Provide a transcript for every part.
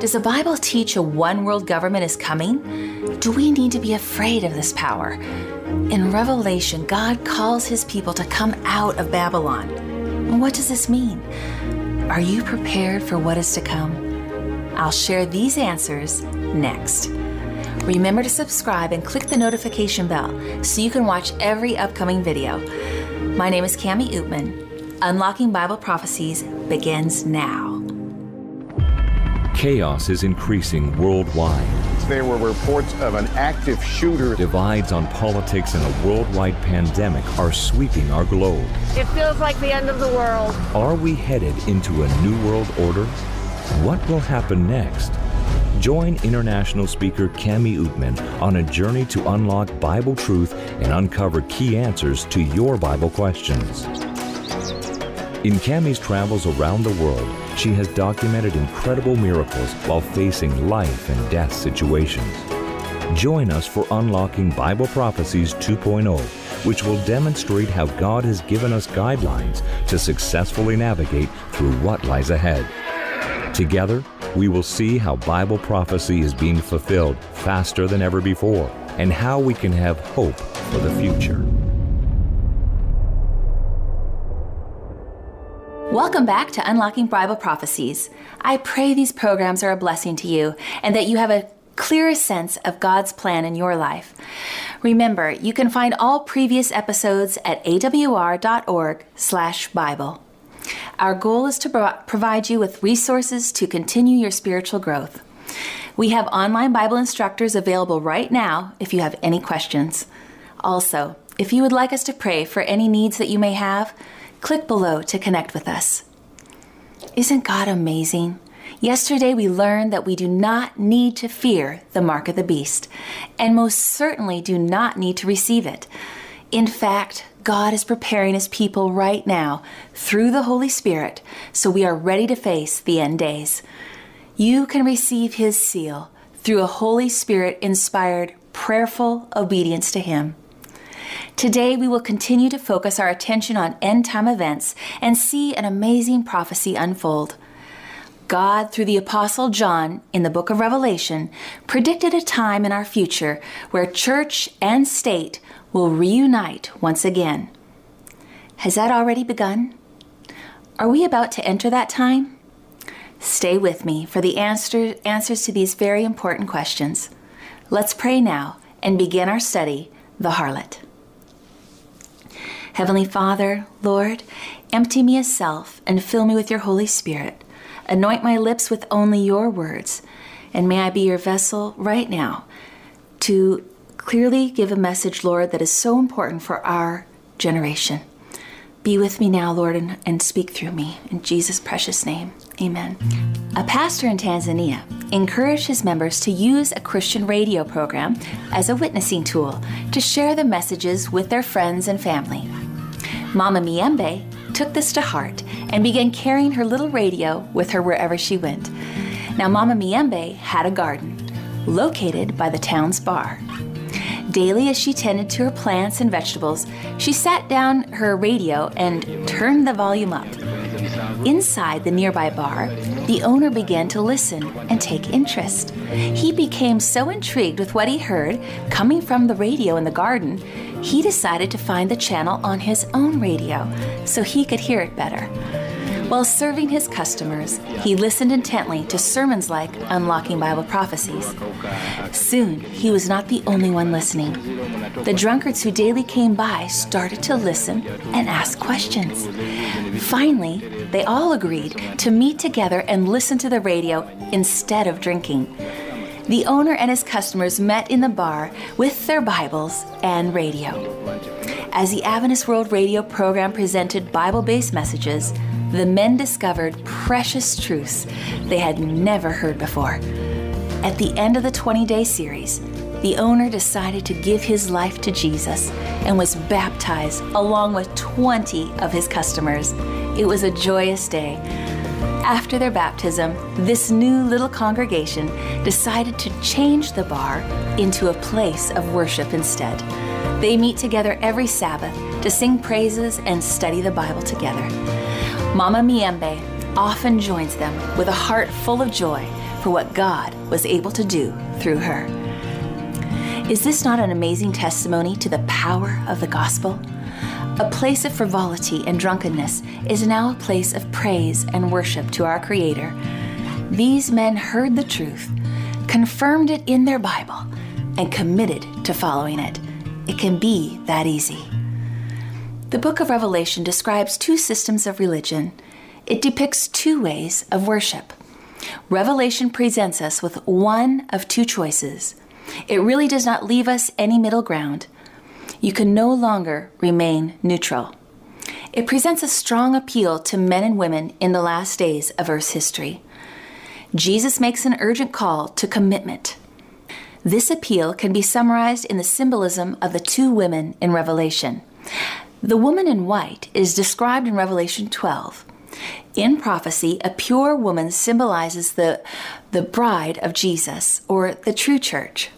Does the Bible teach a one world government is coming? Do we need to be afraid of this power? In Revelation, God calls his people to come out of Babylon. What does this mean? Are you prepared for what is to come? I'll share these answers next. Remember to subscribe and click the notification bell so you can watch every upcoming video. My name is Cami Oetman. Unlocking Bible Prophecies begins now. Chaos is increasing worldwide. There were reports of an active shooter. Divides on politics and a worldwide pandemic are sweeping our globe. It feels like the end of the world. Are we headed into a new world order? What will happen next? Join international speaker Cami Oetman on a journey to unlock Bible truth and uncover key answers to your Bible questions. In Cami's travels around the world, she has documented incredible miracles while facing life and death situations. Join us for Unlocking Bible Prophecies 2.0, which will demonstrate how God has given us guidelines to successfully navigate through what lies ahead. Together, we will see how Bible prophecy is being fulfilled faster than ever before and how we can have hope for the future. Welcome back to Unlocking Bible Prophecies. I pray these programs are a blessing to you and that you have a clearer sense of God's plan in your life. Remember, you can find all previous episodes at awr.org/bible. Our goal is to pro- provide you with resources to continue your spiritual growth. We have online Bible instructors available right now if you have any questions. Also, if you would like us to pray for any needs that you may have, Click below to connect with us. Isn't God amazing? Yesterday we learned that we do not need to fear the mark of the beast, and most certainly do not need to receive it. In fact, God is preparing His people right now through the Holy Spirit so we are ready to face the end days. You can receive His seal through a Holy Spirit inspired, prayerful obedience to Him. Today, we will continue to focus our attention on end time events and see an amazing prophecy unfold. God, through the Apostle John in the book of Revelation, predicted a time in our future where church and state will reunite once again. Has that already begun? Are we about to enter that time? Stay with me for the answer, answers to these very important questions. Let's pray now and begin our study, The Harlot. Heavenly Father, Lord, empty me of self and fill me with your Holy Spirit. Anoint my lips with only your words, and may I be your vessel right now to clearly give a message, Lord, that is so important for our generation. Be with me now, Lord, and, and speak through me. In Jesus' precious name, amen. A pastor in Tanzania encouraged his members to use a Christian radio program as a witnessing tool to share the messages with their friends and family. Mama Miembe took this to heart and began carrying her little radio with her wherever she went. Now, Mama Miembe had a garden located by the town's bar. Daily, as she tended to her plants and vegetables, she sat down her radio and turned the volume up. Inside the nearby bar, the owner began to listen and take interest. He became so intrigued with what he heard coming from the radio in the garden, he decided to find the channel on his own radio so he could hear it better. While serving his customers, he listened intently to sermons like Unlocking Bible Prophecies. Soon, he was not the only one listening. The drunkards who daily came by started to listen and ask questions. Finally, they all agreed to meet together and listen to the radio instead of drinking. The owner and his customers met in the bar with their Bibles and radio. As the Adventist World Radio program presented Bible based messages, the men discovered precious truths they had never heard before. At the end of the 20 day series, the owner decided to give his life to Jesus and was baptized along with 20 of his customers. It was a joyous day. After their baptism, this new little congregation decided to change the bar into a place of worship instead. They meet together every Sabbath to sing praises and study the Bible together. Mama Miembe often joins them with a heart full of joy, for what God was able to do through her. Is this not an amazing testimony to the power of the gospel? A place of frivolity and drunkenness is now a place of praise and worship to our Creator. These men heard the truth, confirmed it in their Bible, and committed to following it. It can be that easy. The book of Revelation describes two systems of religion. It depicts two ways of worship. Revelation presents us with one of two choices. It really does not leave us any middle ground you can no longer remain neutral. It presents a strong appeal to men and women in the last days of Earth's history. Jesus makes an urgent call to commitment. This appeal can be summarized in the symbolism of the two women in Revelation. The woman in white is described in Revelation 12. In prophecy, a pure woman symbolizes the, the bride of Jesus, or the true church.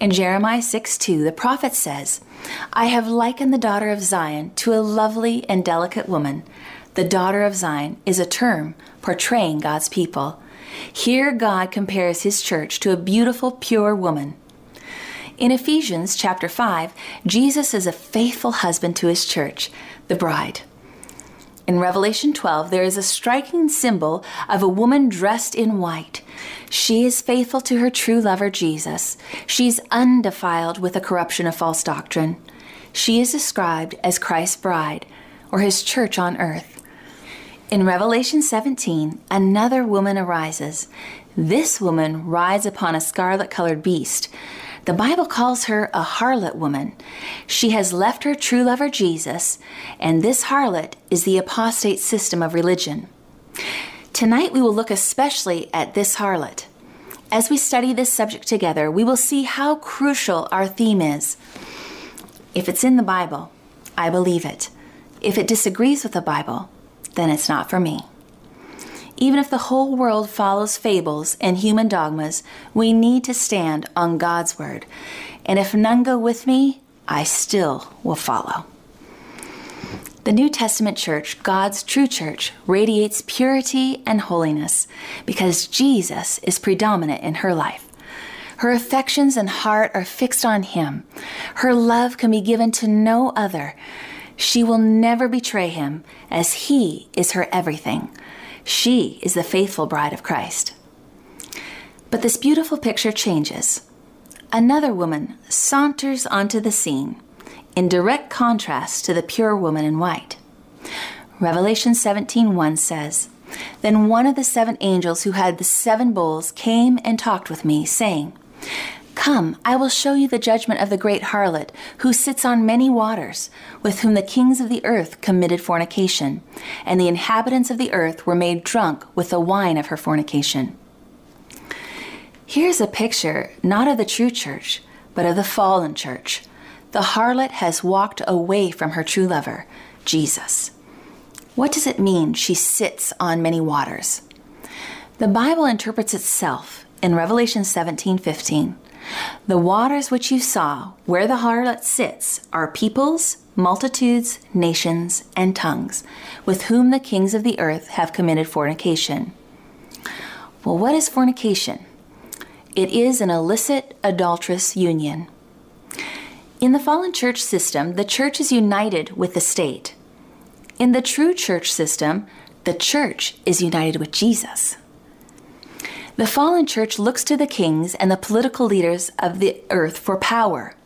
In Jeremiah 6 2, the prophet says, I have likened the daughter of Zion to a lovely and delicate woman. The daughter of Zion is a term portraying God's people. Here, God compares his church to a beautiful, pure woman. In Ephesians chapter 5, Jesus is a faithful husband to his church, the bride. In Revelation 12, there is a striking symbol of a woman dressed in white. She is faithful to her true lover, Jesus. She's undefiled with the corruption of false doctrine. She is described as Christ's bride, or his church on earth. In Revelation 17, another woman arises. This woman rides upon a scarlet colored beast. The Bible calls her a harlot woman. She has left her true lover Jesus, and this harlot is the apostate system of religion. Tonight we will look especially at this harlot. As we study this subject together, we will see how crucial our theme is. If it's in the Bible, I believe it. If it disagrees with the Bible, then it's not for me. Even if the whole world follows fables and human dogmas, we need to stand on God's word. And if none go with me, I still will follow. The New Testament church, God's true church, radiates purity and holiness because Jesus is predominant in her life. Her affections and heart are fixed on Him. Her love can be given to no other. She will never betray Him as He is her everything. She is the faithful bride of Christ. But this beautiful picture changes. Another woman saunters onto the scene, in direct contrast to the pure woman in white. Revelation 17:1 says, Then one of the seven angels who had the seven bowls came and talked with me, saying, Come, I will show you the judgment of the great harlot, who sits on many waters, with whom the kings of the earth committed fornication, and the inhabitants of the earth were made drunk with the wine of her fornication. Here's a picture not of the true church, but of the fallen church. The harlot has walked away from her true lover, Jesus. What does it mean she sits on many waters? The Bible interprets itself in Revelation 17:15. The waters which you saw, where the harlot sits, are peoples, multitudes, nations, and tongues, with whom the kings of the earth have committed fornication. Well, what is fornication? It is an illicit, adulterous union. In the fallen church system, the church is united with the state. In the true church system, the church is united with Jesus. The fallen church looks to the kings and the political leaders of the earth for power.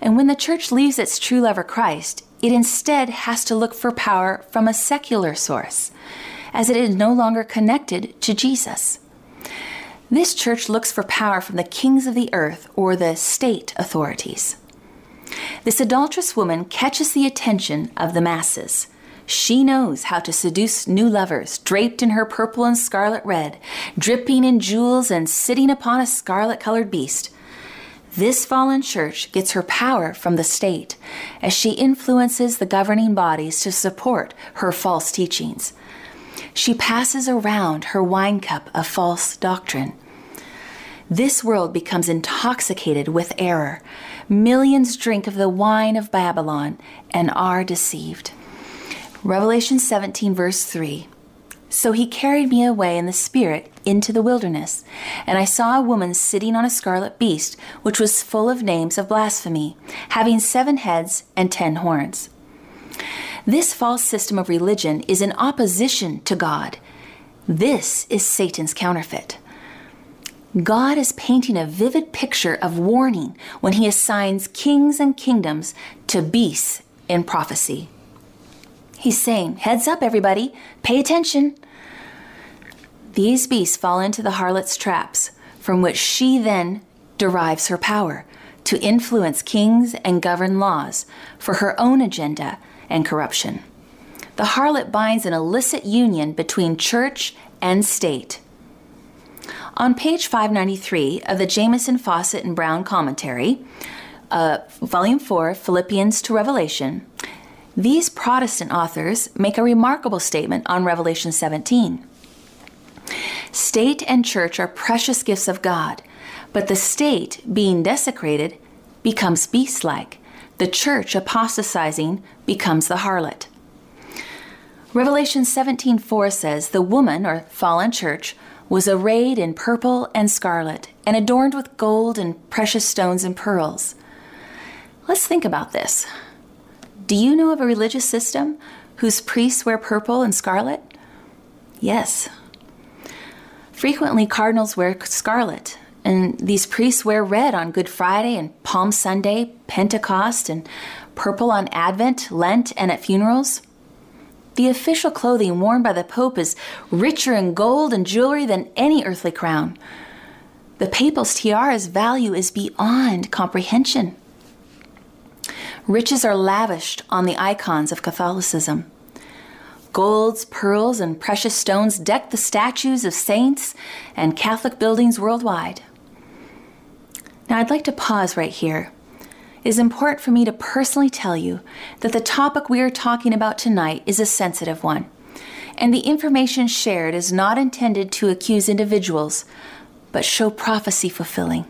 And when the church leaves its true lover Christ, it instead has to look for power from a secular source, as it is no longer connected to Jesus. This church looks for power from the kings of the earth or the state authorities. This adulterous woman catches the attention of the masses she knows how to seduce new lovers, draped in her purple and scarlet red, dripping in jewels and sitting upon a scarlet colored beast. This fallen church gets her power from the state as she influences the governing bodies to support her false teachings. She passes around her wine cup of false doctrine. This world becomes intoxicated with error. Millions drink of the wine of Babylon and are deceived. Revelation 17, verse 3 So he carried me away in the Spirit into the wilderness, and I saw a woman sitting on a scarlet beast, which was full of names of blasphemy, having seven heads and ten horns. This false system of religion is in opposition to God. This is Satan's counterfeit. God is painting a vivid picture of warning when he assigns kings and kingdoms to beasts in prophecy. He's saying, Heads up, everybody, pay attention. These beasts fall into the harlot's traps, from which she then derives her power to influence kings and govern laws for her own agenda and corruption. The harlot binds an illicit union between church and state. On page 593 of the Jamieson, Fausset, and Brown commentary, uh, Volume 4, Philippians to Revelation, these Protestant authors make a remarkable statement on Revelation 17. State and church are precious gifts of God, but the state, being desecrated, becomes beast like. The church, apostatizing, becomes the harlot. Revelation 17:4 says, "The woman or fallen church was arrayed in purple and scarlet and adorned with gold and precious stones and pearls." Let's think about this. Do you know of a religious system whose priests wear purple and scarlet? Yes. Frequently, cardinals wear scarlet, and these priests wear red on Good Friday and Palm Sunday, Pentecost, and purple on Advent, Lent, and at funerals. The official clothing worn by the Pope is richer in gold and jewelry than any earthly crown. The papal's tiara's value is beyond comprehension. Riches are lavished on the icons of Catholicism. Golds, pearls, and precious stones deck the statues of saints and Catholic buildings worldwide. Now, I'd like to pause right here. It is important for me to personally tell you that the topic we are talking about tonight is a sensitive one, and the information shared is not intended to accuse individuals, but show prophecy fulfilling.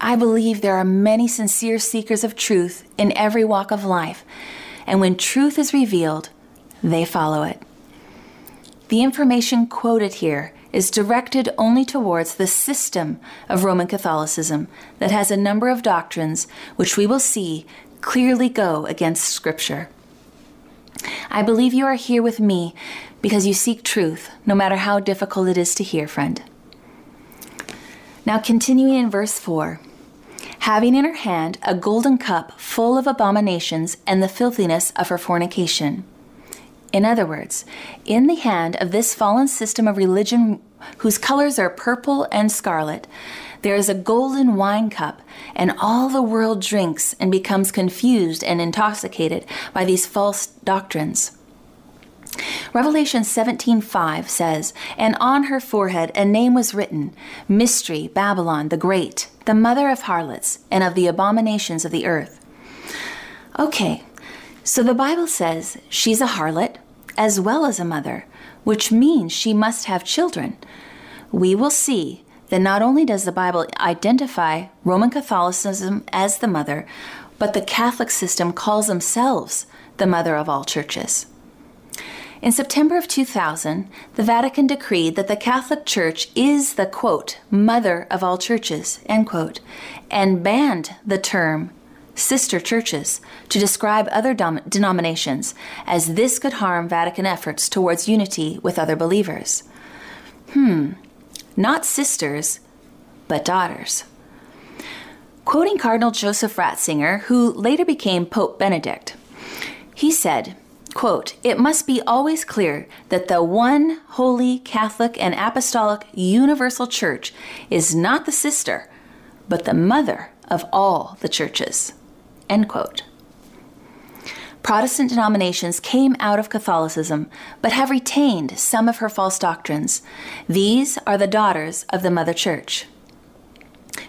I believe there are many sincere seekers of truth in every walk of life, and when truth is revealed, they follow it. The information quoted here is directed only towards the system of Roman Catholicism that has a number of doctrines which we will see clearly go against Scripture. I believe you are here with me because you seek truth, no matter how difficult it is to hear, friend. Now, continuing in verse 4 having in her hand a golden cup full of abominations and the filthiness of her fornication. In other words, in the hand of this fallen system of religion whose colors are purple and scarlet, there is a golden wine cup, and all the world drinks and becomes confused and intoxicated by these false doctrines. Revelation 17:5 says, "And on her forehead a name was written, Mystery, Babylon the Great, the mother of harlots and of the abominations of the earth." Okay. So the Bible says she's a harlot as well as a mother, which means she must have children. We will see that not only does the Bible identify Roman Catholicism as the mother, but the Catholic system calls themselves the mother of all churches. In September of 2000, the Vatican decreed that the Catholic Church is the quote, mother of all churches, end quote, and banned the term sister churches to describe other dom- denominations, as this could harm Vatican efforts towards unity with other believers. Hmm, not sisters, but daughters. Quoting Cardinal Joseph Ratzinger, who later became Pope Benedict, he said, quote, It must be always clear that the one holy Catholic and Apostolic Universal Church is not the sister, but the mother of all the churches. End quote. Protestant denominations came out of Catholicism, but have retained some of her false doctrines. These are the daughters of the Mother Church.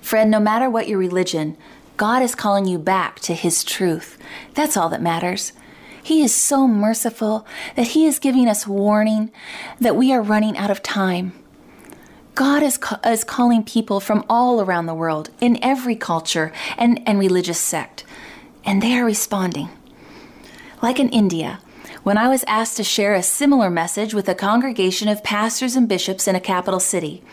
Friend, no matter what your religion, God is calling you back to His truth. That's all that matters. He is so merciful that He is giving us warning that we are running out of time. God is, is calling people from all around the world, in every culture and, and religious sect, and they are responding. Like in India, when I was asked to share a similar message with a congregation of pastors and bishops in a capital city.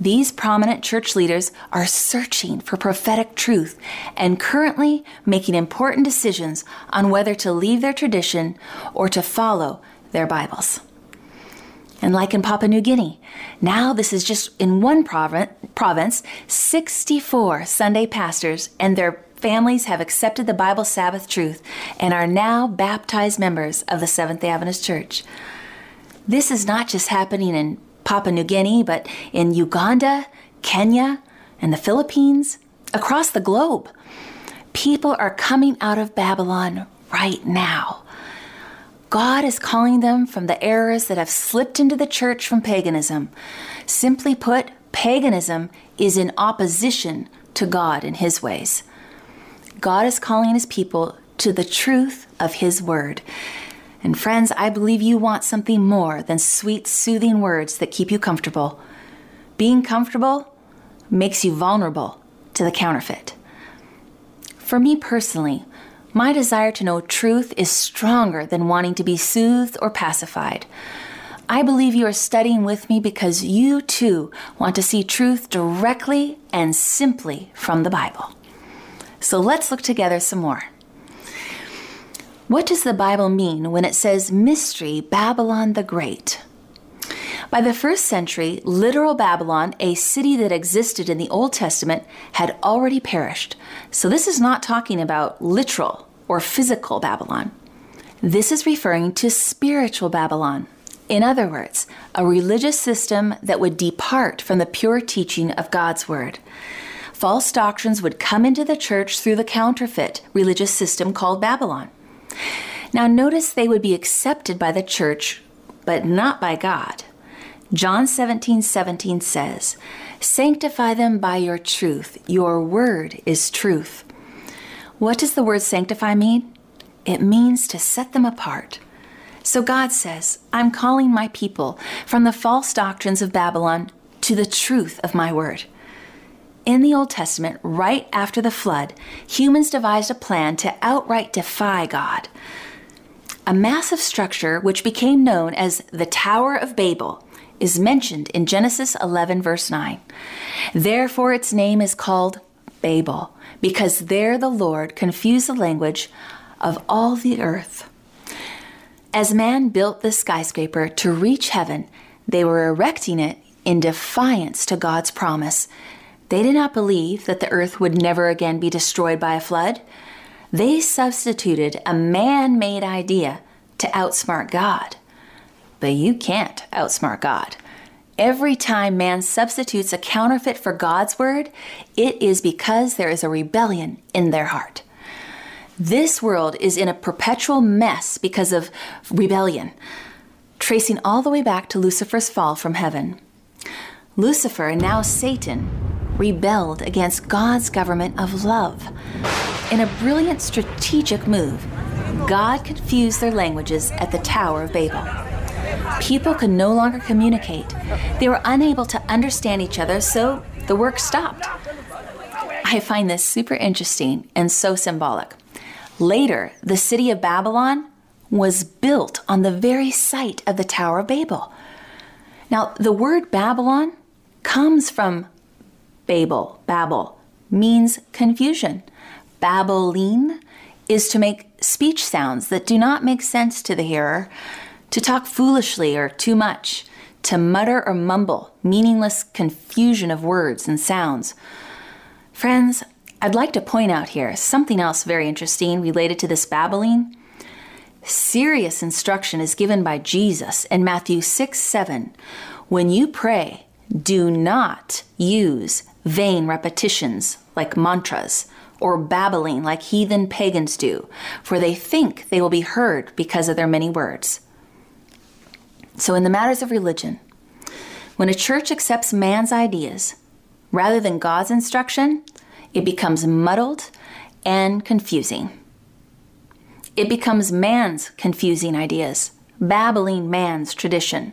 These prominent church leaders are searching for prophetic truth and currently making important decisions on whether to leave their tradition or to follow their Bibles. And like in Papua New Guinea, now this is just in one province, 64 Sunday pastors and their families have accepted the Bible Sabbath truth and are now baptized members of the Seventh day Adventist Church. This is not just happening in Papua New Guinea, but in Uganda, Kenya, and the Philippines, across the globe. People are coming out of Babylon right now. God is calling them from the errors that have slipped into the church from paganism. Simply put, paganism is in opposition to God and His ways. God is calling His people to the truth of His word. And friends, I believe you want something more than sweet, soothing words that keep you comfortable. Being comfortable makes you vulnerable to the counterfeit. For me personally, my desire to know truth is stronger than wanting to be soothed or pacified. I believe you are studying with me because you too want to see truth directly and simply from the Bible. So let's look together some more. What does the Bible mean when it says mystery Babylon the Great? By the first century, literal Babylon, a city that existed in the Old Testament, had already perished. So this is not talking about literal or physical Babylon. This is referring to spiritual Babylon. In other words, a religious system that would depart from the pure teaching of God's Word. False doctrines would come into the church through the counterfeit religious system called Babylon. Now, notice they would be accepted by the church, but not by God. John 17 17 says, Sanctify them by your truth. Your word is truth. What does the word sanctify mean? It means to set them apart. So God says, I'm calling my people from the false doctrines of Babylon to the truth of my word. In the Old Testament, right after the flood, humans devised a plan to outright defy God. A massive structure, which became known as the Tower of Babel, is mentioned in Genesis 11, verse 9. Therefore, its name is called Babel, because there the Lord confused the language of all the earth. As man built this skyscraper to reach heaven, they were erecting it in defiance to God's promise. They did not believe that the earth would never again be destroyed by a flood. They substituted a man made idea to outsmart God. But you can't outsmart God. Every time man substitutes a counterfeit for God's word, it is because there is a rebellion in their heart. This world is in a perpetual mess because of rebellion, tracing all the way back to Lucifer's fall from heaven. Lucifer, and now Satan, rebelled against God's government of love. In a brilliant strategic move, God confused their languages at the Tower of Babel. People could no longer communicate. They were unable to understand each other, so the work stopped. I find this super interesting and so symbolic. Later, the city of Babylon was built on the very site of the Tower of Babel. Now, the word Babylon comes from Babel, Babel, means confusion. Babbling is to make speech sounds that do not make sense to the hearer, to talk foolishly or too much, to mutter or mumble, meaningless confusion of words and sounds. Friends, I'd like to point out here something else very interesting related to this babbling. Serious instruction is given by Jesus in Matthew 6 7. When you pray, do not use vain repetitions like mantras or babbling like heathen pagans do, for they think they will be heard because of their many words. So, in the matters of religion, when a church accepts man's ideas rather than God's instruction, it becomes muddled and confusing. It becomes man's confusing ideas, babbling man's tradition.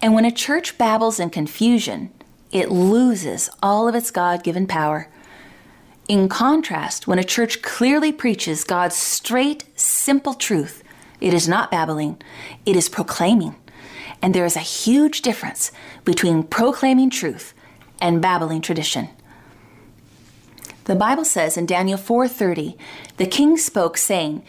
And when a church babbles in confusion, it loses all of its God given power. In contrast, when a church clearly preaches God's straight, simple truth, It is not babbling, it is proclaiming. And there is a huge difference between proclaiming truth and babbling tradition. The Bible says in Daniel 4:30, the king spoke saying,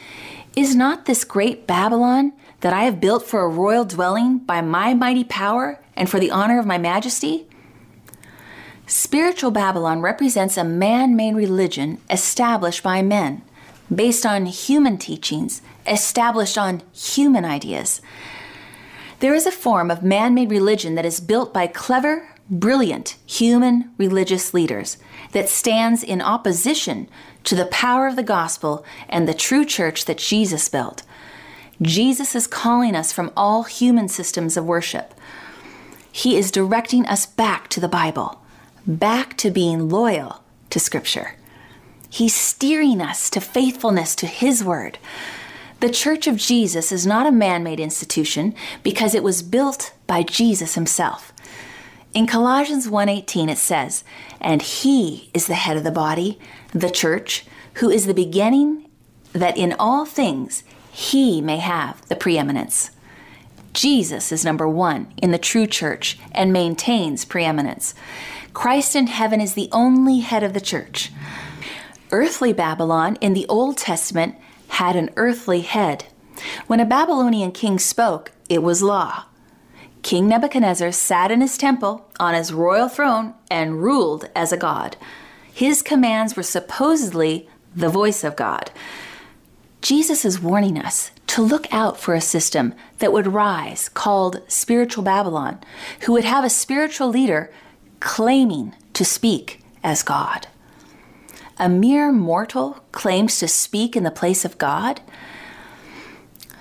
"Is not this great Babylon that I have built for a royal dwelling by my mighty power and for the honor of my majesty?" Spiritual Babylon represents a man-made religion established by men, based on human teachings, established on human ideas. There is a form of man made religion that is built by clever, brilliant human religious leaders that stands in opposition to the power of the gospel and the true church that Jesus built. Jesus is calling us from all human systems of worship. He is directing us back to the Bible, back to being loyal to Scripture. He's steering us to faithfulness to His Word. The Church of Jesus is not a man made institution because it was built by Jesus Himself. In Colossians 1:18 it says, "And he is the head of the body, the church, who is the beginning that in all things he may have the preeminence." Jesus is number 1 in the true church and maintains preeminence. Christ in heaven is the only head of the church. Earthly Babylon in the Old Testament had an earthly head. When a Babylonian king spoke, it was law. King Nebuchadnezzar sat in his temple on his royal throne and ruled as a god. His commands were supposedly the voice of God. Jesus is warning us to look out for a system that would rise called spiritual Babylon, who would have a spiritual leader claiming to speak as God. A mere mortal claims to speak in the place of God?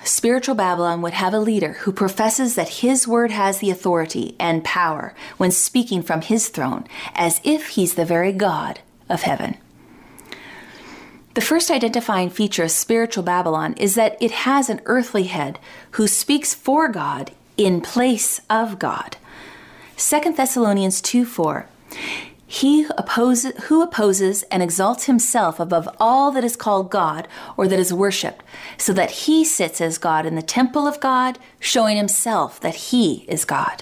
Spiritual Babylon would have a leader who professes that his word has the authority and power when speaking from his throne, as if he's the very God of heaven. The first identifying feature of spiritual Babylon is that it has an earthly head who speaks for God in place of God. 2 Thessalonians 2 4. He opposes, who opposes and exalts himself above all that is called God or that is worshipped, so that he sits as God in the temple of God, showing himself that he is God.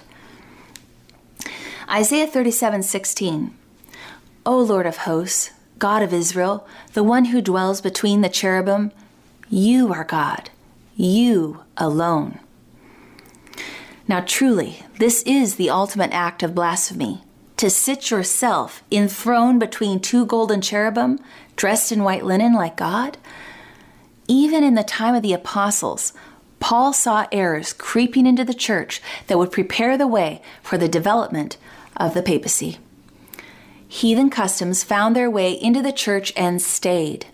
Isaiah 37 16. O Lord of hosts, God of Israel, the one who dwells between the cherubim, you are God, you alone. Now, truly, this is the ultimate act of blasphemy to sit yourself enthroned between two golden cherubim, dressed in white linen like God? Even in the time of the apostles, Paul saw errors creeping into the church that would prepare the way for the development of the papacy. Heathen customs found their way into the church and stayed.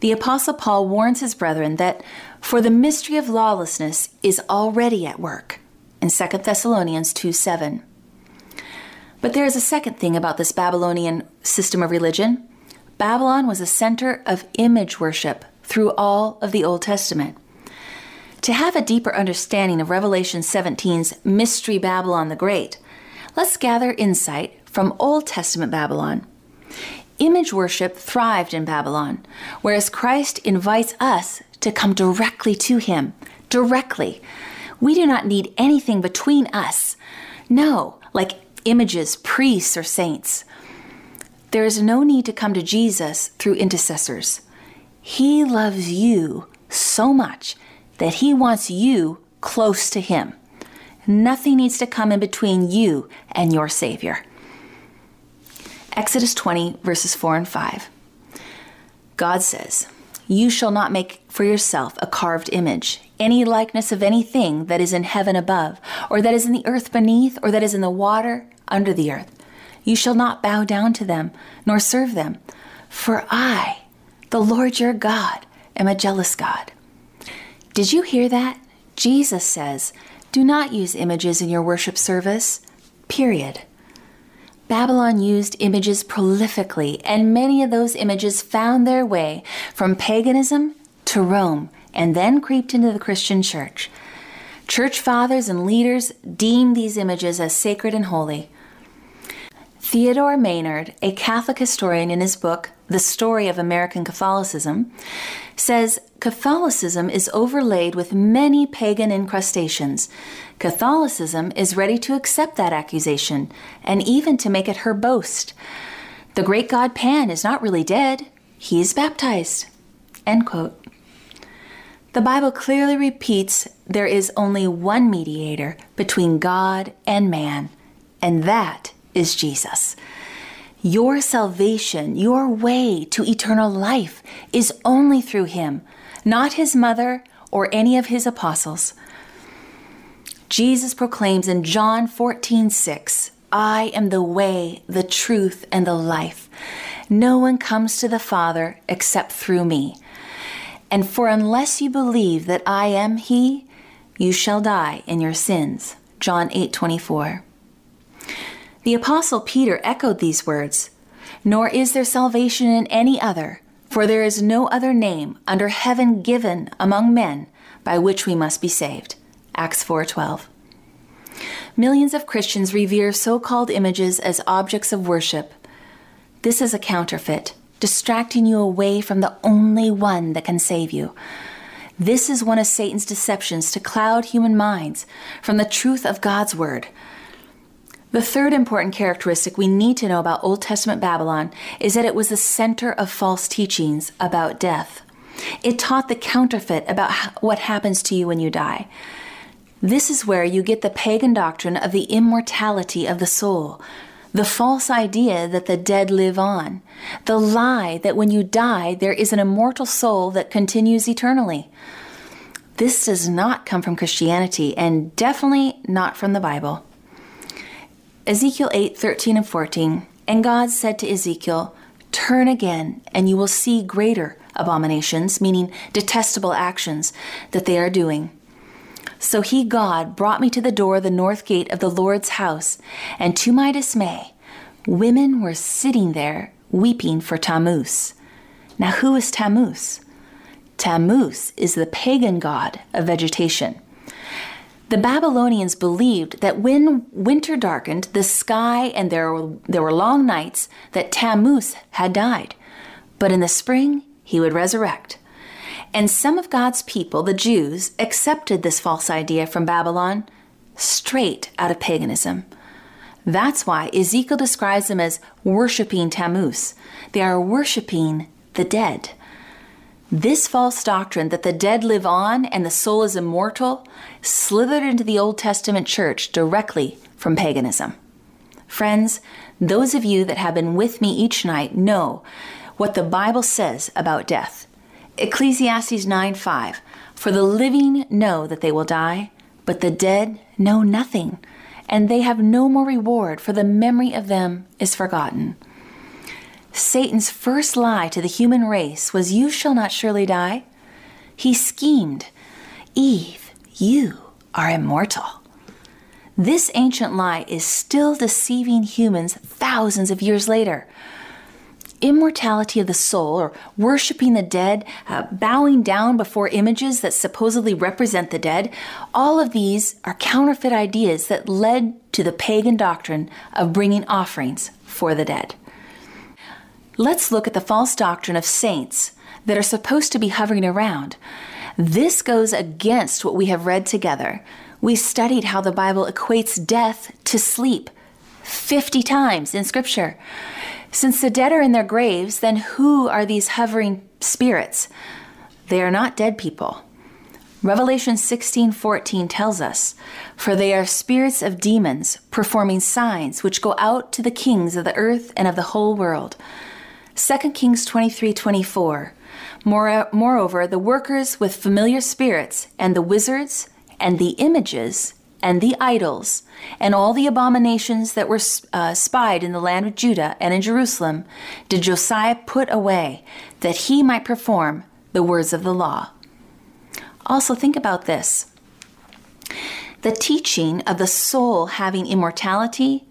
The apostle Paul warns his brethren that for the mystery of lawlessness is already at work in 2 Thessalonians 2 7. But there is a second thing about this Babylonian system of religion. Babylon was a center of image worship through all of the Old Testament. To have a deeper understanding of Revelation 17's Mystery Babylon the Great, let's gather insight from Old Testament Babylon. Image worship thrived in Babylon, whereas Christ invites us to come directly to Him. Directly. We do not need anything between us. No, like images, priests, or saints. There is no need to come to Jesus through intercessors. He loves you so much that he wants you close to him. Nothing needs to come in between you and your Savior. Exodus 20, verses 4 and 5. God says, You shall not make for yourself a carved image, any likeness of anything that is in heaven above, or that is in the earth beneath, or that is in the water under the earth. You shall not bow down to them, nor serve them. For I, the Lord your God, am a jealous God. Did you hear that? Jesus says, Do not use images in your worship service. Period. Babylon used images prolifically, and many of those images found their way from paganism to Rome and then creeped into the Christian church. Church fathers and leaders deemed these images as sacred and holy. Theodore Maynard, a Catholic historian in his book, The Story of American Catholicism, says Catholicism is overlaid with many pagan incrustations. Catholicism is ready to accept that accusation and even to make it her boast. The great god Pan is not really dead, he is baptized. End quote. The Bible clearly repeats there is only one mediator between God and man, and that is Jesus. Your salvation, your way to eternal life, is only through him, not his mother or any of his apostles. Jesus proclaims in John 14 6, I am the way, the truth, and the life. No one comes to the Father except through me. And for unless you believe that I am He, you shall die in your sins. John 8 24. The Apostle Peter echoed these words Nor is there salvation in any other, for there is no other name under heaven given among men by which we must be saved. Acts 4:12. Millions of Christians revere so-called images as objects of worship. This is a counterfeit, distracting you away from the only one that can save you. This is one of Satan's deceptions to cloud human minds from the truth of God's word. The third important characteristic we need to know about Old Testament Babylon is that it was the center of false teachings about death. It taught the counterfeit about what happens to you when you die. This is where you get the pagan doctrine of the immortality of the soul, the false idea that the dead live on, the lie that when you die there is an immortal soul that continues eternally. This does not come from Christianity and definitely not from the Bible. Ezekiel 8 13 and 14. And God said to Ezekiel, Turn again, and you will see greater abominations, meaning detestable actions, that they are doing. So he, God, brought me to the door of the north gate of the Lord's house, and to my dismay, women were sitting there weeping for Tammuz. Now, who is Tammuz? Tammuz is the pagan god of vegetation. The Babylonians believed that when winter darkened the sky and there were, there were long nights, that Tammuz had died. But in the spring, he would resurrect. And some of God's people, the Jews, accepted this false idea from Babylon straight out of paganism. That's why Ezekiel describes them as worshiping Tammuz. They are worshiping the dead. This false doctrine that the dead live on and the soul is immortal slithered into the Old Testament church directly from paganism. Friends, those of you that have been with me each night know what the Bible says about death. Ecclesiastes 9 5. For the living know that they will die, but the dead know nothing, and they have no more reward, for the memory of them is forgotten. Satan's first lie to the human race was, You shall not surely die. He schemed, Eve, you are immortal. This ancient lie is still deceiving humans thousands of years later immortality of the soul, or worshiping the dead, uh, bowing down before images that supposedly represent the dead, all of these are counterfeit ideas that led to the pagan doctrine of bringing offerings for the dead. Let's look at the false doctrine of saints that are supposed to be hovering around. This goes against what we have read together. We studied how the Bible equates death to sleep 50 times in Scripture. Since the dead are in their graves, then who are these hovering spirits? They are not dead people. Revelation 16:14 tells us, "For they are spirits of demons, performing signs which go out to the kings of the earth and of the whole world." 2 Kings 23:24. Moreover, the workers with familiar spirits and the wizards and the images and the idols and all the abominations that were uh, spied in the land of Judah and in Jerusalem did Josiah put away, that he might perform the words of the law. Also, think about this the teaching of the soul having immortality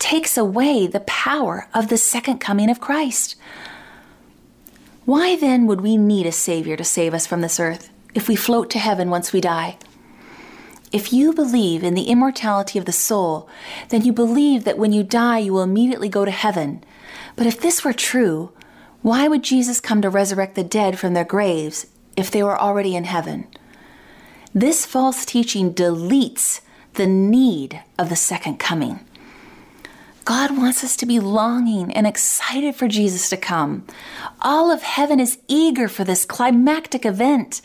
takes away the power of the second coming of Christ. Why then would we need a Savior to save us from this earth if we float to heaven once we die? If you believe in the immortality of the soul, then you believe that when you die you will immediately go to heaven. But if this were true, why would Jesus come to resurrect the dead from their graves if they were already in heaven. This false teaching deletes the need of the second coming. God wants us to be longing and excited for Jesus to come. All of heaven is eager for this climactic event.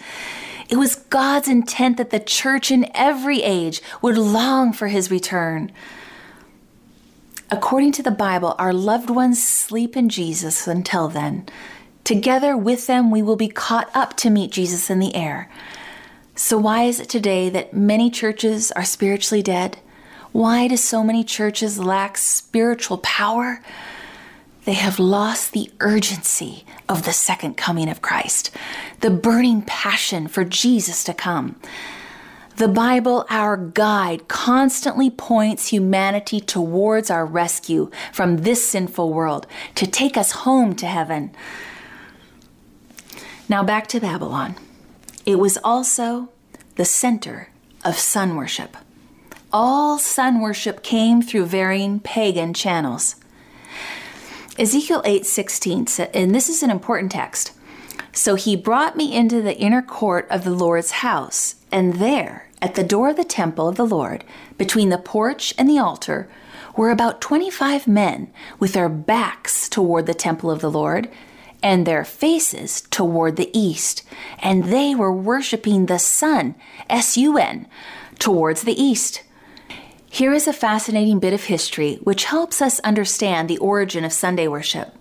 It was God's intent that the church in every age would long for his return. According to the Bible, our loved ones sleep in Jesus until then. Together with them, we will be caught up to meet Jesus in the air. So, why is it today that many churches are spiritually dead? Why do so many churches lack spiritual power? They have lost the urgency of the second coming of Christ, the burning passion for Jesus to come. The Bible, our guide, constantly points humanity towards our rescue from this sinful world to take us home to heaven. Now back to Babylon. It was also the center of sun worship all sun worship came through varying pagan channels. Ezekiel 8:16 and this is an important text. So he brought me into the inner court of the Lord's house, and there, at the door of the temple of the Lord, between the porch and the altar, were about 25 men with their backs toward the temple of the Lord and their faces toward the east, and they were worshiping the sun, S U N, towards the east. Here is a fascinating bit of history which helps us understand the origin of Sunday worship.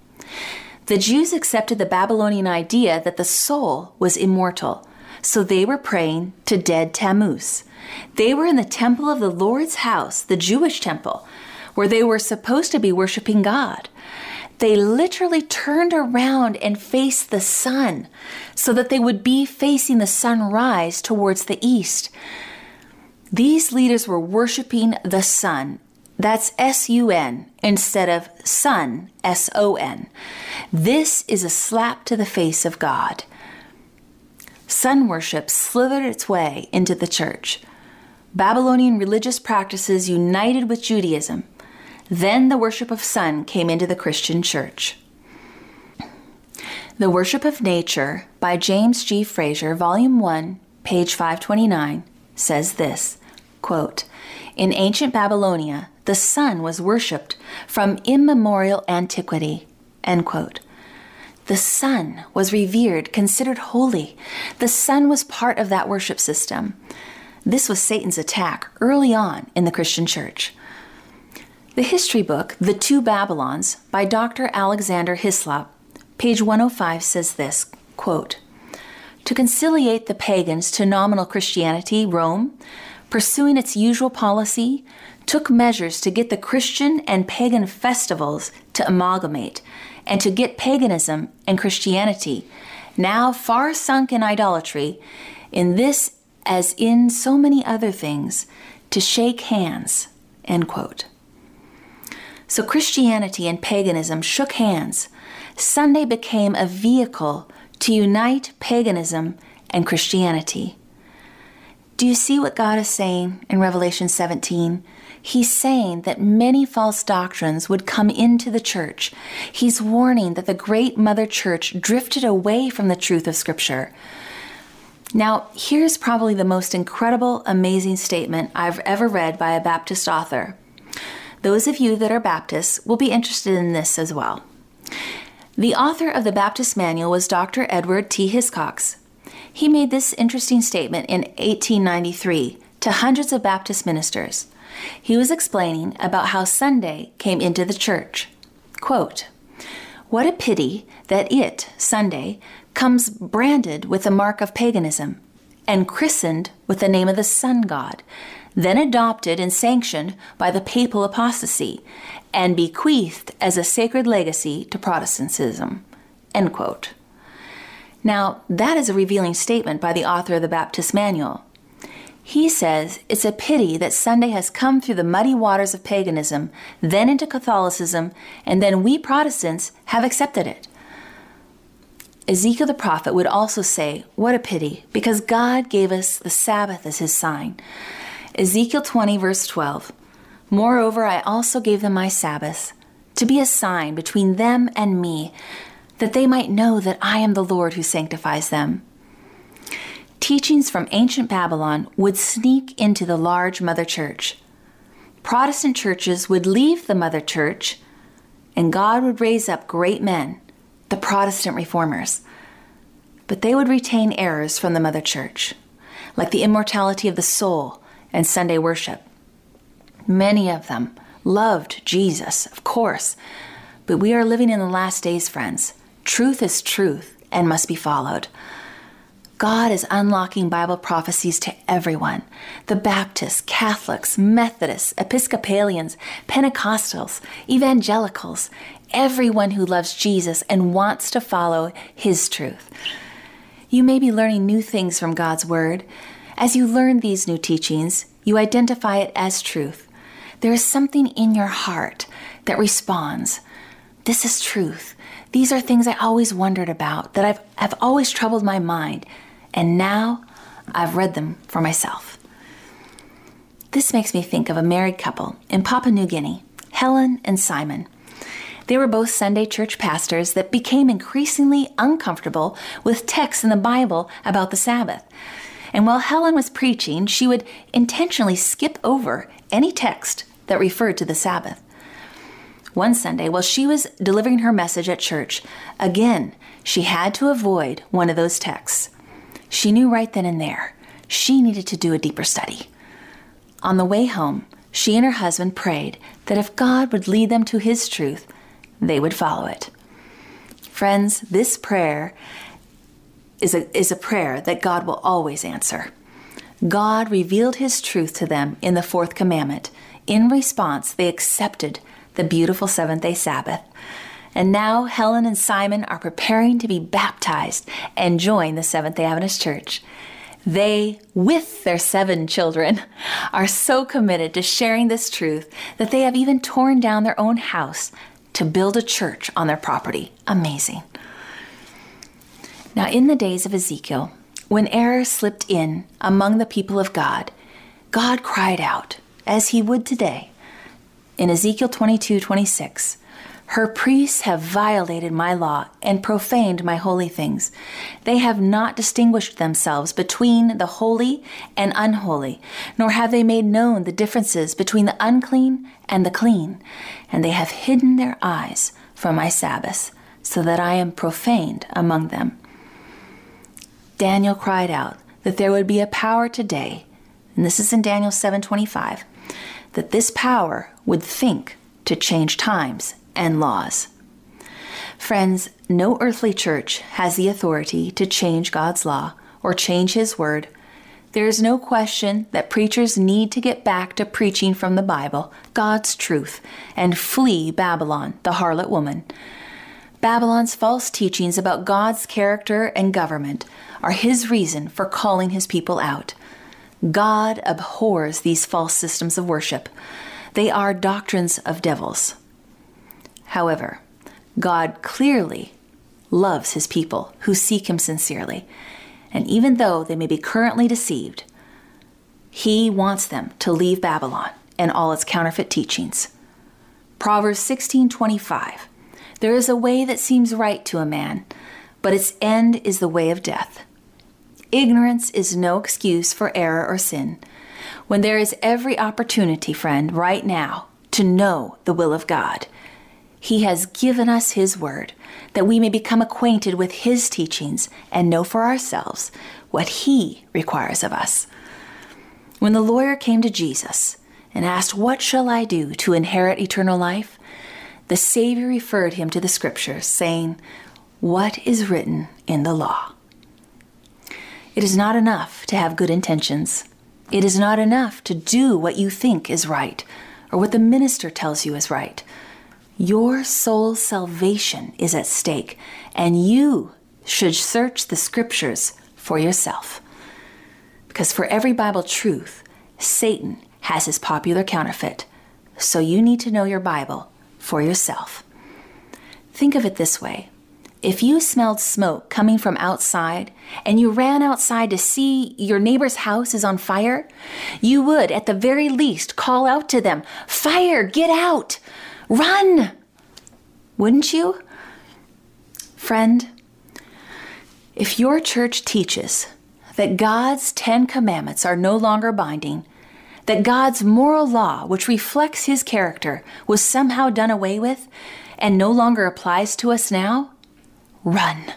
The Jews accepted the Babylonian idea that the soul was immortal, so they were praying to dead Tammuz. They were in the temple of the Lord's house, the Jewish temple, where they were supposed to be worshiping God. They literally turned around and faced the sun so that they would be facing the sunrise towards the east. These leaders were worshiping the sun. That's S U N instead of sun, S O N. This is a slap to the face of God. Sun worship slithered its way into the church. Babylonian religious practices united with Judaism. Then the worship of sun came into the Christian church. The Worship of Nature by James G. Frazer, Volume 1, page 529, says this Quote, In ancient Babylonia, the sun was worshipped from immemorial antiquity. The sun was revered, considered holy. The sun was part of that worship system. This was Satan's attack early on in the Christian church. The history book, The Two Babylons, by Dr. Alexander Hislop, page 105 says this quote, To conciliate the pagans to nominal Christianity, Rome, pursuing its usual policy, took measures to get the Christian and pagan festivals to amalgamate and to get paganism and Christianity, now far sunk in idolatry, in this as in so many other things, to shake hands. End quote. So Christianity and paganism shook hands. Sunday became a vehicle to unite paganism and Christianity. Do you see what God is saying in Revelation 17? He's saying that many false doctrines would come into the church. He's warning that the great mother church drifted away from the truth of Scripture. Now, here's probably the most incredible, amazing statement I've ever read by a Baptist author. Those of you that are Baptists will be interested in this as well. The author of the Baptist Manual was Dr. Edward T. Hiscox. He made this interesting statement in 1893 to hundreds of Baptist ministers. He was explaining about how Sunday came into the church. Quote, What a pity that it, Sunday, comes branded with the mark of paganism and christened with the name of the sun god, then adopted and sanctioned by the papal apostasy, and bequeathed as a sacred legacy to Protestantism. End quote. Now, that is a revealing statement by the author of the Baptist Manual. He says it's a pity that Sunday has come through the muddy waters of paganism, then into Catholicism, and then we Protestants have accepted it. Ezekiel the prophet would also say, What a pity, because God gave us the Sabbath as his sign. Ezekiel 20, verse 12 Moreover, I also gave them my Sabbath, to be a sign between them and me, that they might know that I am the Lord who sanctifies them. teachings from ancient Babylon would sneak into the large mother church. Protestant churches would leave the mother church, and God would raise up great men, the Protestant reformers. But they would retain errors from the mother church, like the immortality of the soul and Sunday worship. Many of them loved Jesus, of course, but we are living in the last days, friends. Truth is truth and must be followed. God is unlocking Bible prophecies to everyone the Baptists, Catholics, Methodists, Episcopalians, Pentecostals, Evangelicals, everyone who loves Jesus and wants to follow His truth. You may be learning new things from God's Word. As you learn these new teachings, you identify it as truth. There is something in your heart that responds. This is truth. These are things I always wondered about, that I've, have always troubled my mind, and now I've read them for myself. This makes me think of a married couple in Papua New Guinea, Helen and Simon. They were both Sunday church pastors that became increasingly uncomfortable with texts in the Bible about the Sabbath. And while Helen was preaching, she would intentionally skip over any text that referred to the Sabbath. One Sunday, while she was delivering her message at church, again, she had to avoid one of those texts. She knew right then and there she needed to do a deeper study. On the way home, she and her husband prayed that if God would lead them to His truth, they would follow it. Friends, this prayer is a, is a prayer that God will always answer. God revealed His truth to them in the fourth commandment. In response, they accepted the beautiful seventh day Sabbath. And now Helen and Simon are preparing to be baptized and join the Seventh day Adventist Church. They, with their seven children, are so committed to sharing this truth that they have even torn down their own house to build a church on their property. Amazing. Now, in the days of Ezekiel, when error slipped in among the people of God, God cried out, as he would today, in Ezekiel 22 26, Her priests have violated my law and profaned my holy things. They have not distinguished themselves between the holy and unholy, nor have they made known the differences between the unclean and the clean. And they have hidden their eyes from my Sabbaths, so that I am profaned among them. Daniel cried out that there would be a power today, and this is in Daniel 7:25, that this power would think to change times and laws. Friends, no earthly church has the authority to change God's law or change His word. There is no question that preachers need to get back to preaching from the Bible, God's truth, and flee Babylon, the harlot woman. Babylon's false teachings about God's character and government are his reason for calling his people out. God abhors these false systems of worship. They are doctrines of devils. However, God clearly loves his people who seek him sincerely, and even though they may be currently deceived, he wants them to leave Babylon and all its counterfeit teachings. Proverbs 16:25 There is a way that seems right to a man, but its end is the way of death. Ignorance is no excuse for error or sin when there is every opportunity, friend, right now to know the will of God. He has given us His Word that we may become acquainted with His teachings and know for ourselves what He requires of us. When the lawyer came to Jesus and asked, What shall I do to inherit eternal life? the Savior referred him to the Scriptures, saying, What is written in the law? It is not enough to have good intentions. It is not enough to do what you think is right or what the minister tells you is right. Your soul's salvation is at stake, and you should search the scriptures for yourself. Because for every Bible truth, Satan has his popular counterfeit. So you need to know your Bible for yourself. Think of it this way if you smelled smoke coming from outside and you ran outside to see your neighbor's house is on fire, you would, at the very least, call out to them, Fire, get out! Run! Wouldn't you? Friend, if your church teaches that God's Ten Commandments are no longer binding, that God's moral law, which reflects His character, was somehow done away with and no longer applies to us now? Run.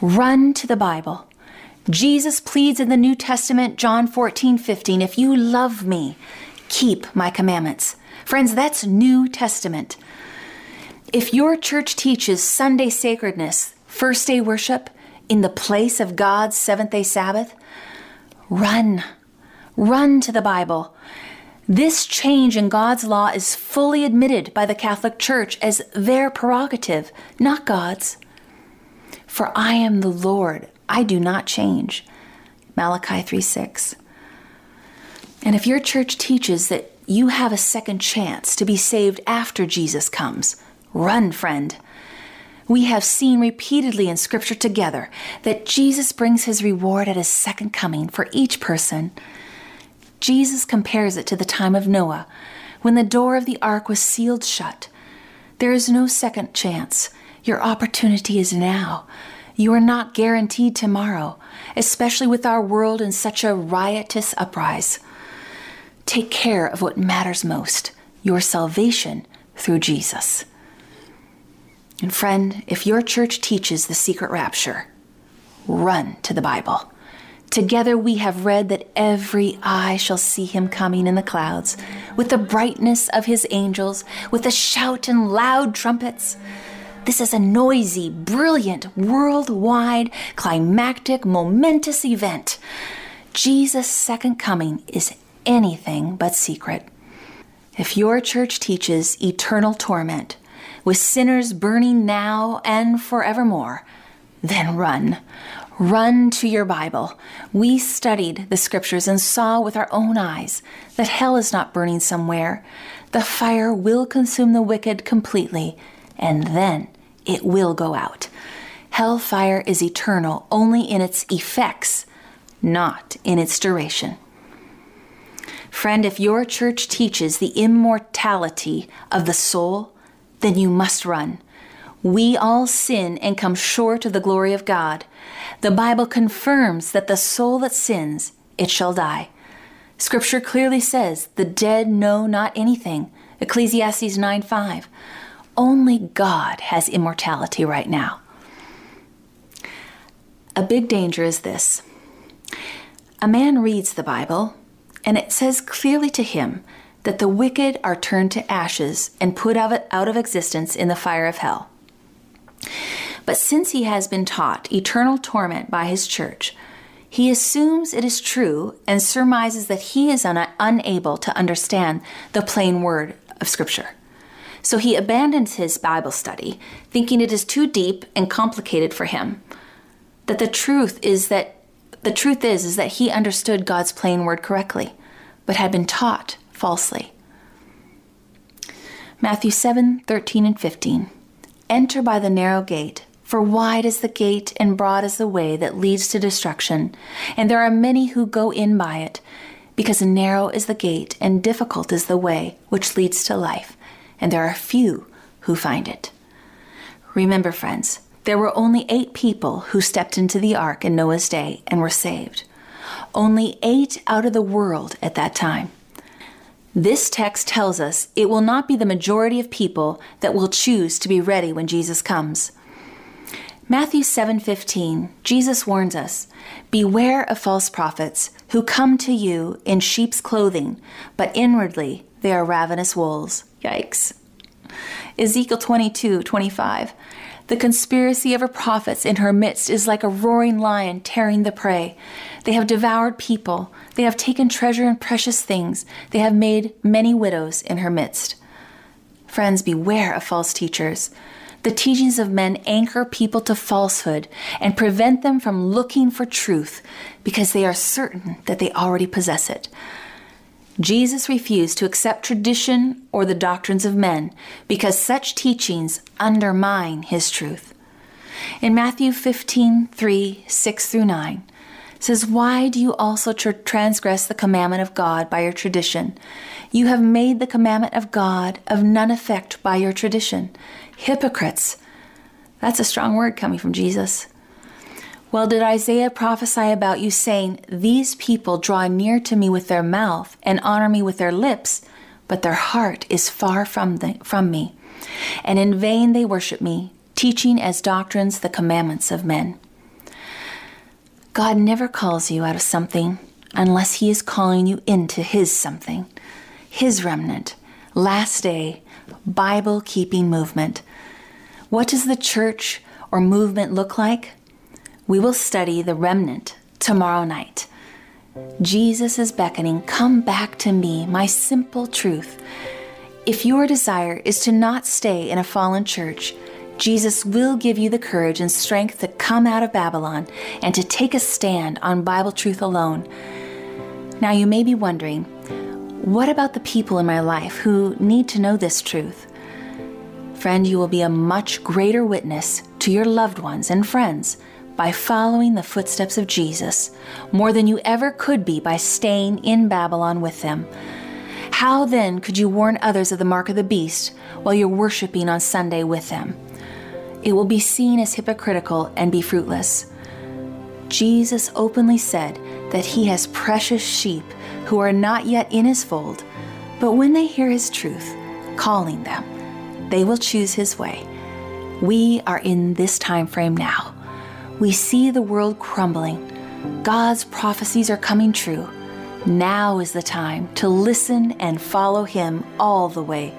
Run to the Bible. Jesus pleads in the New Testament, John 14, 15, if you love me, keep my commandments. Friends, that's New Testament. If your church teaches Sunday sacredness, first day worship, in the place of God's seventh day Sabbath, run. Run to the Bible. This change in God's law is fully admitted by the Catholic Church as their prerogative, not God's. For I am the Lord, I do not change. Malachi 3 6. And if your church teaches that you have a second chance to be saved after Jesus comes, run, friend. We have seen repeatedly in Scripture together that Jesus brings his reward at his second coming for each person. Jesus compares it to the time of Noah, when the door of the ark was sealed shut. There is no second chance. Your opportunity is now. You are not guaranteed tomorrow, especially with our world in such a riotous uprise. Take care of what matters most your salvation through Jesus. And friend, if your church teaches the secret rapture, run to the Bible. Together we have read that every eye shall see him coming in the clouds, with the brightness of his angels, with a shout and loud trumpets. This is a noisy, brilliant, worldwide, climactic, momentous event. Jesus' second coming is anything but secret. If your church teaches eternal torment, with sinners burning now and forevermore, then run. Run to your Bible. We studied the scriptures and saw with our own eyes that hell is not burning somewhere. The fire will consume the wicked completely, and then it will go out. Hellfire is eternal only in its effects, not in its duration. Friend, if your church teaches the immortality of the soul, then you must run. We all sin and come short of the glory of God. The Bible confirms that the soul that sins, it shall die. Scripture clearly says, the dead know not anything. Ecclesiastes 9 5. Only God has immortality right now. A big danger is this a man reads the Bible, and it says clearly to him that the wicked are turned to ashes and put out of existence in the fire of hell. But since he has been taught eternal torment by his church, he assumes it is true and surmises that he is un- unable to understand the plain word of Scripture. So he abandons his Bible study, thinking it is too deep and complicated for him. That the truth is that the truth is is that he understood God's plain word correctly, but had been taught falsely. Matthew 7 13 and 15. Enter by the narrow gate, for wide is the gate and broad is the way that leads to destruction, and there are many who go in by it, because narrow is the gate and difficult is the way which leads to life, and there are few who find it. Remember, friends, there were only eight people who stepped into the ark in Noah's day and were saved. Only eight out of the world at that time. This text tells us it will not be the majority of people that will choose to be ready when Jesus comes. Matthew 7:15, Jesus warns us, "Beware of false prophets who come to you in sheep's clothing, but inwardly they are ravenous wolves." Yikes. Ezekiel 22:25, the conspiracy of her prophets in her midst is like a roaring lion tearing the prey. They have devoured people. They have taken treasure and precious things. They have made many widows in her midst. Friends, beware of false teachers. The teachings of men anchor people to falsehood and prevent them from looking for truth because they are certain that they already possess it. Jesus refused to accept tradition or the doctrines of men because such teachings undermine his truth. In Matthew 15, 3, 6 through 9, says, Why do you also transgress the commandment of God by your tradition? You have made the commandment of God of none effect by your tradition. Hypocrites. That's a strong word coming from Jesus. Well, did Isaiah prophesy about you, saying, These people draw near to me with their mouth and honor me with their lips, but their heart is far from, the, from me, and in vain they worship me, teaching as doctrines the commandments of men. God never calls you out of something unless He is calling you into His something, His remnant, last day, Bible keeping movement. What does the church or movement look like? We will study the remnant tomorrow night. Jesus is beckoning, Come back to me, my simple truth. If your desire is to not stay in a fallen church, Jesus will give you the courage and strength to come out of Babylon and to take a stand on Bible truth alone. Now, you may be wondering, what about the people in my life who need to know this truth? Friend, you will be a much greater witness to your loved ones and friends by following the footsteps of Jesus more than you ever could be by staying in Babylon with them. How then could you warn others of the mark of the beast while you're worshiping on Sunday with them? It will be seen as hypocritical and be fruitless. Jesus openly said that he has precious sheep who are not yet in his fold, but when they hear his truth, calling them, they will choose his way. We are in this time frame now. We see the world crumbling. God's prophecies are coming true. Now is the time to listen and follow Him all the way.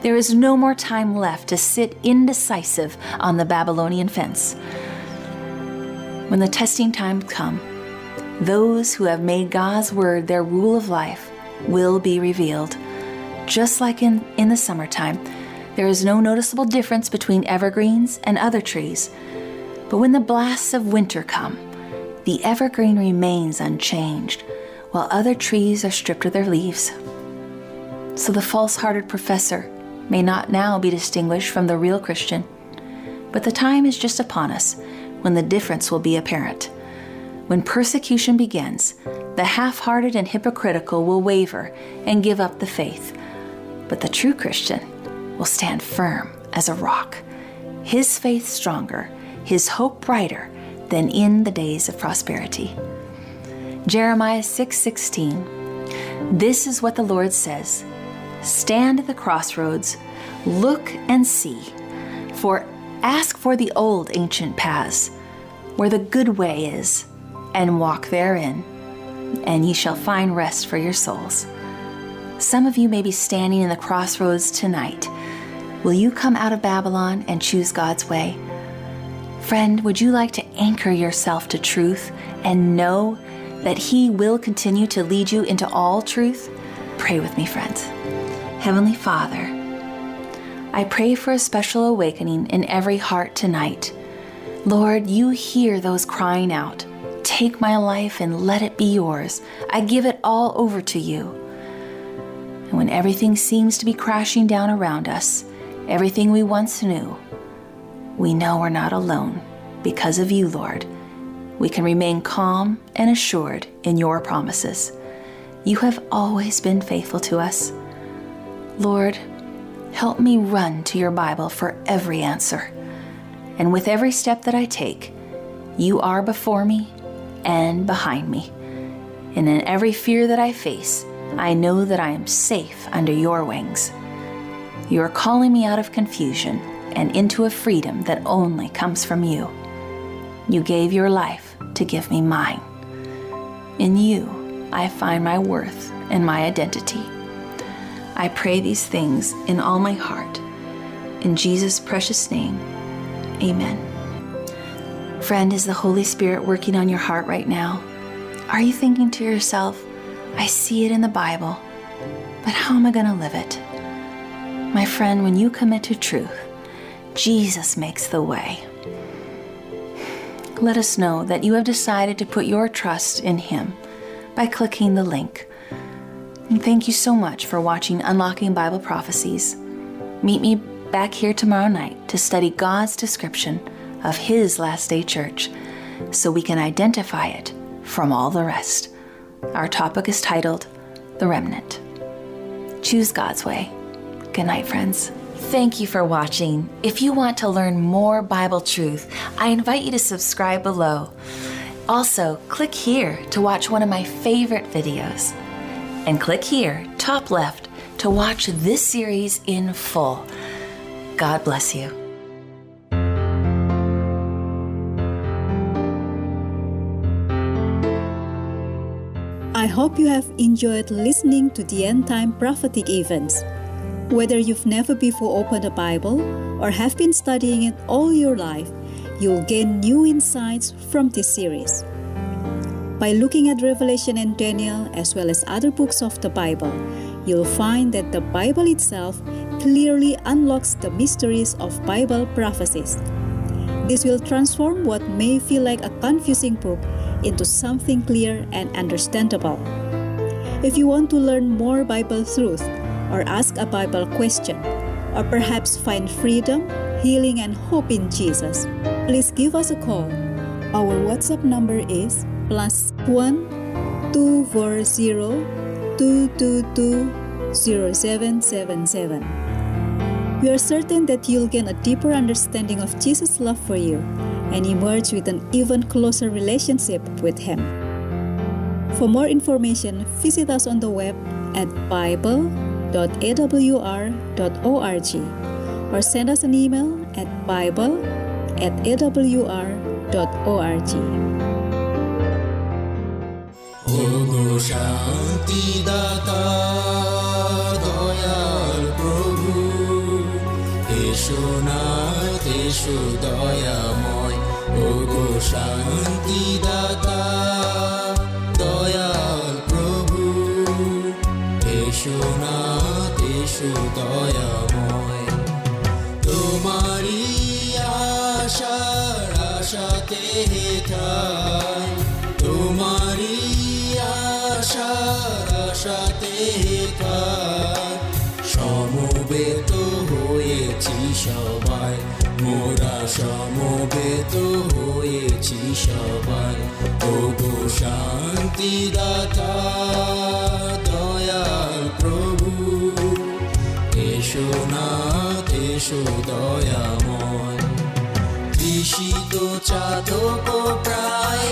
There is no more time left to sit indecisive on the Babylonian fence. When the testing times come, those who have made God's Word their rule of life will be revealed. Just like in, in the summertime, there is no noticeable difference between evergreens and other trees. But when the blasts of winter come, the evergreen remains unchanged, while other trees are stripped of their leaves. So the false hearted professor may not now be distinguished from the real Christian, but the time is just upon us when the difference will be apparent. When persecution begins, the half hearted and hypocritical will waver and give up the faith, but the true Christian will stand firm as a rock, his faith stronger his hope brighter than in the days of prosperity. Jeremiah 6:16 This is what the Lord says: Stand at the crossroads, look and see, for ask for the old ancient paths, where the good way is, and walk therein, and ye shall find rest for your souls. Some of you may be standing in the crossroads tonight. Will you come out of Babylon and choose God's way? Friend, would you like to anchor yourself to truth and know that He will continue to lead you into all truth? Pray with me, friends. Heavenly Father, I pray for a special awakening in every heart tonight. Lord, you hear those crying out, Take my life and let it be yours. I give it all over to you. And when everything seems to be crashing down around us, everything we once knew, we know we're not alone. Because of you, Lord, we can remain calm and assured in your promises. You have always been faithful to us. Lord, help me run to your Bible for every answer. And with every step that I take, you are before me and behind me. And in every fear that I face, I know that I am safe under your wings. You are calling me out of confusion and into a freedom that only comes from you. You gave your life to give me mine. In you, I find my worth and my identity. I pray these things in all my heart. In Jesus' precious name, amen. Friend, is the Holy Spirit working on your heart right now? Are you thinking to yourself, I see it in the Bible, but how am I going to live it? My friend, when you commit to truth, Jesus makes the way. Let us know that you have decided to put your trust in Him by clicking the link. And thank you so much for watching Unlocking Bible Prophecies. Meet me back here tomorrow night to study God's description of His last day church so we can identify it from all the rest. Our topic is titled The Remnant. Choose God's way. Good night, friends. Thank you for watching. If you want to learn more Bible truth, I invite you to subscribe below. Also, click here to watch one of my favorite videos. And click here, top left, to watch this series in full. God bless you. I hope you have enjoyed listening to the end time prophetic events. Whether you've never before opened a Bible or have been studying it all your life, you'll gain new insights from this series. By looking at Revelation and Daniel, as well as other books of the Bible, you'll find that the Bible itself clearly unlocks the mysteries of Bible prophecies. This will transform what may feel like a confusing book into something clear and understandable. If you want to learn more Bible truth, or ask a Bible question, or perhaps find freedom, healing, and hope in Jesus, please give us a call. Our WhatsApp number is plus one two four zero two two two zero seven seven seven. We are certain that you'll gain a deeper understanding of Jesus' love for you and emerge with an even closer relationship with Him. For more information, visit us on the web at bible.awr.org or send us an email at bible at awr.org. ওগো শান্তিদাতা দয়াল প্রভু এসো না এসো দয়াময় ওগো শান্তিদাতা দয়াল এসো দয়াময় তোমারি আশার আশাতে হেথায় তোমারি আশার আশাতে হেথায় সমবেত হয়েছি সবাই, মোরা সমবেত হয়েছি সবাই। ওগো শান্তিদাতা এসো না এসো দয়াময়। বিষিত চাতক প্রায়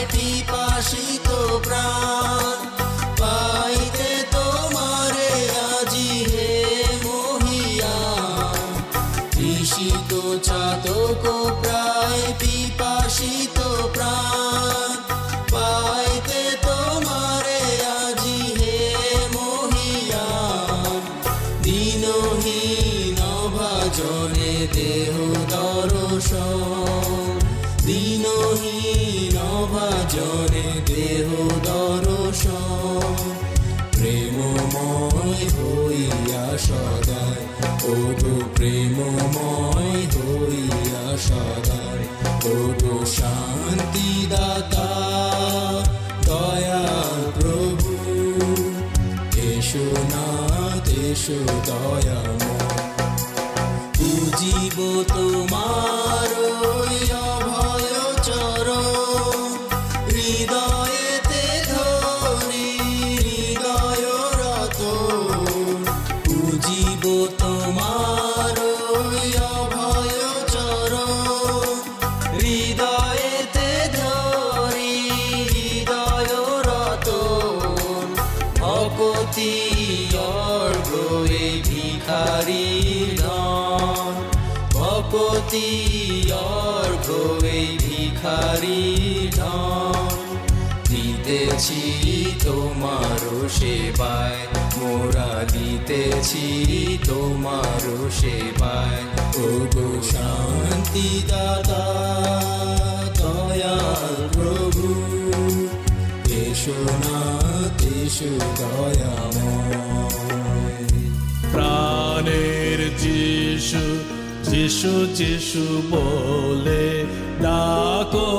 দয়াময়। পুজিব তোমার সেবায় ওগো শান্তি দাদা দয়াল প্রভু। এসো না, এসো দয়াময়। প্রাণের যিশু যিশু যিশু বলে ডাকো।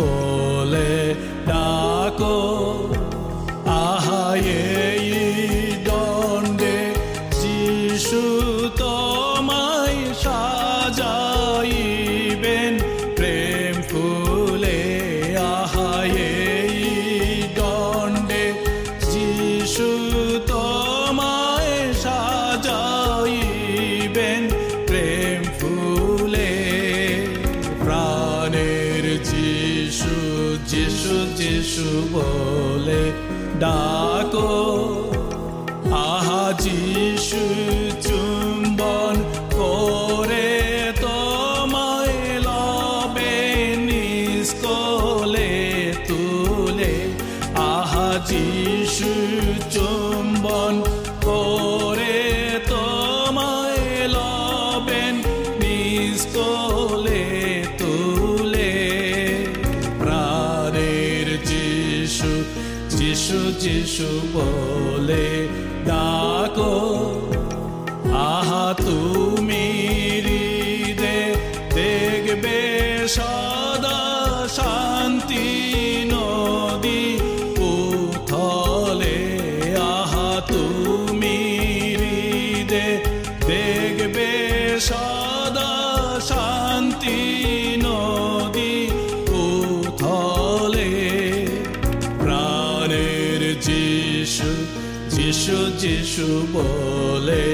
Oh. যিশু বলে ডাকো বলে